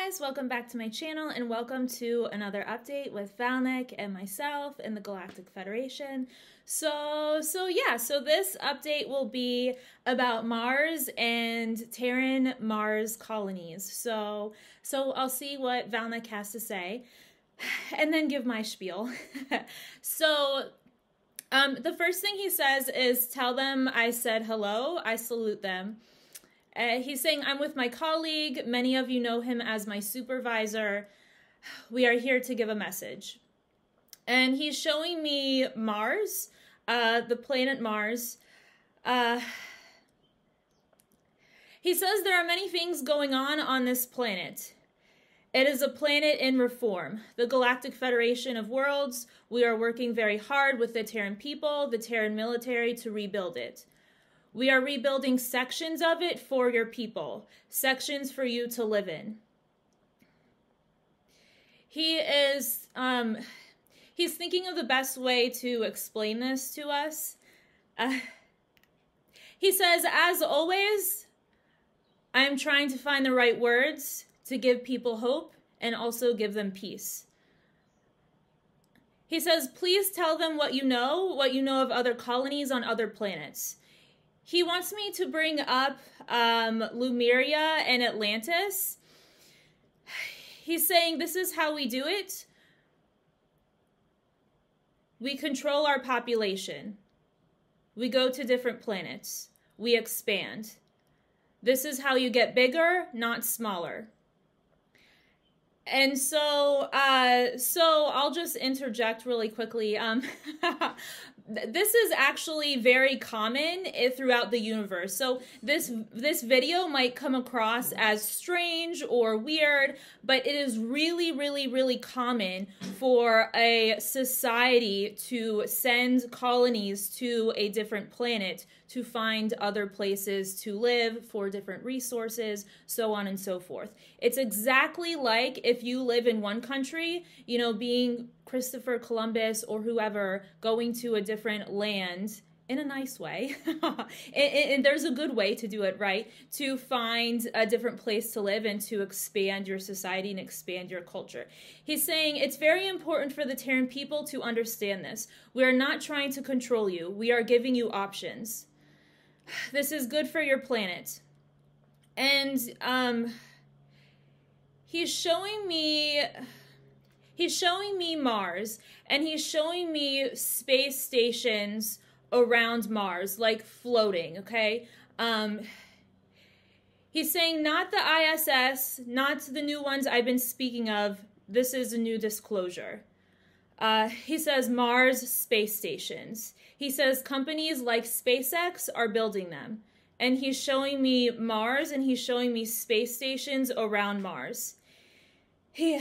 guys, welcome back to my channel and welcome to another update with Val Nek and myself in the Galactic Federation. So, so yeah, so this update will be about Mars and Terran Mars colonies. So, so I'll see what Val Nek has to say and then give my spiel. so, um, the first thing he says is tell them I said hello, I salute them. Uh, he's saying, I'm with my colleague. Many of you know him as my supervisor. We are here to give a message. And he's showing me Mars, uh, the planet Mars. Uh, he says there are many things going on on this planet. It is a planet in reform. The Galactic Federation of Worlds, we are working very hard with the Terran people, the Terran military to rebuild it. We are rebuilding sections of it for your people, sections for you to live in. He is, um, he's thinking of the best way to explain this to us. Uh, he says, as always, I am trying to find the right words to give people hope and also give them peace. He says, please tell them what you know, what you know of other colonies on other planets. He wants me to bring up um, Lemuria and Atlantis. He's saying this is how we do it. We control our population. We go to different planets. We expand. This is how you get bigger, not smaller. And so, uh, so I'll just interject really quickly. Um, this is actually very common throughout the universe. So this this video might come across as strange or weird, but it is really really really common for a society to send colonies to a different planet to find other places to live for different resources, so on and so forth. It's exactly like if you live in one country, you know, being Christopher Columbus or whoever going to a different land in a nice way. and, there's a good way to do it, right? To find a different place to live and to expand your society and expand your culture. He's saying it's very important for the Terran people to understand this. We are not trying to control you, we are giving you options. This is good for your planet. And um, he's showing me he's showing me Mars and he's showing me space stations around Mars like floating, okay? Um he's saying not the ISS, not the new ones I've been speaking of. This is a new disclosure. Uh, he says Mars space stations. He says companies like SpaceX are building them. And he's showing me Mars and he's showing me space stations around Mars. He,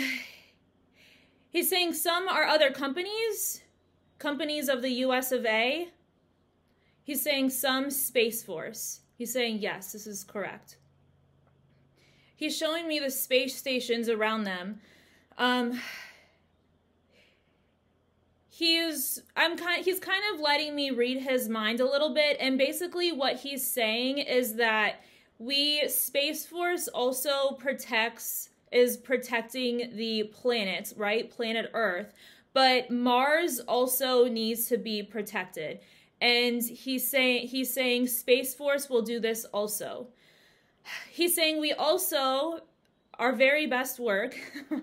he's saying some are other companies, companies of the US of A. He's saying some Space Force. He's saying, yes, this is correct. He's showing me the space stations around them. Um, he's I'm kind he's kind of letting me read his mind a little bit and basically what he's saying is that we Space Force also protects is protecting the planet, right? Planet Earth. But Mars also needs to be protected. And he's saying he's saying Space Force will do this also. He's saying we also our very best work,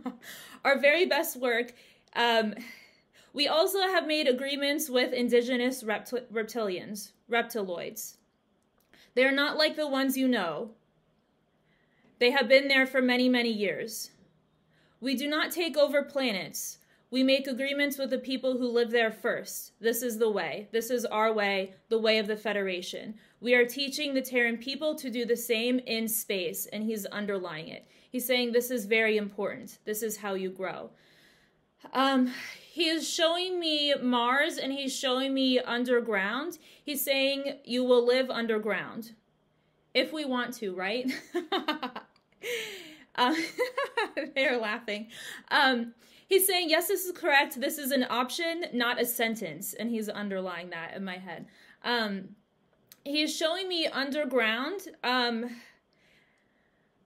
our very best work um, we also have made agreements with indigenous repti- reptilians, reptiloids. They are not like the ones you know. They have been there for many, many years. We do not take over planets. We make agreements with the people who live there first. This is the way. This is our way, the way of the Federation. We are teaching the Terran people to do the same in space, and he's underlying it. He's saying this is very important. This is how you grow. Um, he is showing me Mars and he's showing me underground. He's saying you will live underground if we want to, right? uh, they're laughing. Um, he's saying, yes, this is correct. This is an option, not a sentence. And he's underlying that in my head. Um, he's showing me underground. Um,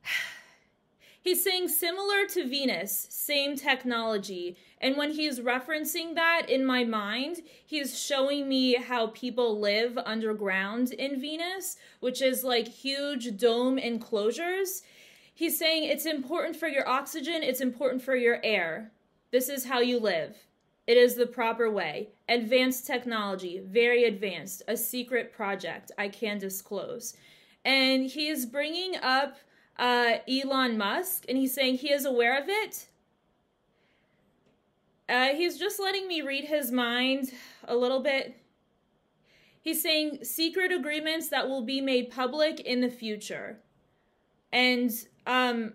He's saying similar to Venus, same technology. And when he's referencing that in my mind, he's showing me how people live underground in Venus, which is like huge dome enclosures. He's saying it's important for your oxygen, it's important for your air. This is how you live. It is the proper way. Advanced technology, very advanced, a secret project I can disclose. And he is bringing up uh, Elon Musk, and he's saying he is aware of it. Uh, he's just letting me read his mind a little bit. He's saying secret agreements that will be made public in the future. And um,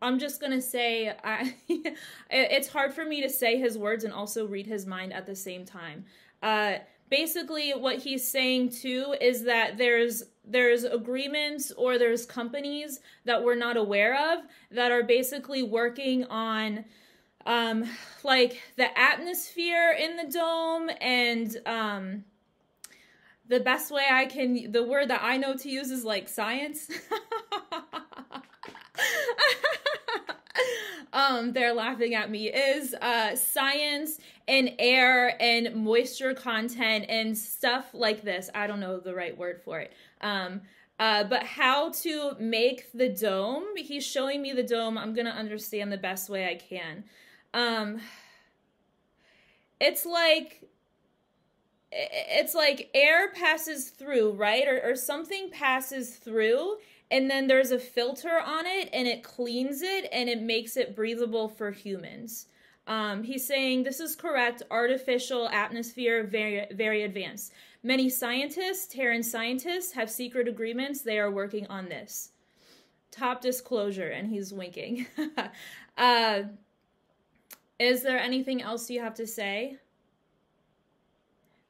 I'm just going to say I, it's hard for me to say his words and also read his mind at the same time. Uh, basically what he's saying too is that there's there's agreements or there's companies that we're not aware of that are basically working on um like the atmosphere in the dome and um the best way I can the word that I know to use is like science. Um they're laughing at me is uh science and air and moisture content and stuff like this. I don't know the right word for it. Um uh, but how to make the dome? He's showing me the dome. I'm gonna understand the best way i can. Um it's like it's like air passes through right or, or something passes through and then there's a filter on it and it cleans it and it makes it breathable for humans. Um, he's saying this is correct. Artificial atmosphere, very, very advanced. Many scientists, Terran scientists, have secret agreements. They are working on this. Top disclosure, and he's winking. uh, is there anything else you have to say?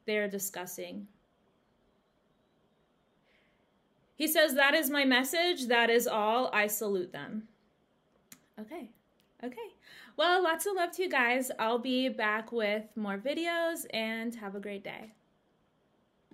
They're discussing. He says, That is my message. That is all. I salute them. Okay. Okay. Well, lots of love to you guys. I'll be back with more videos and have a great day.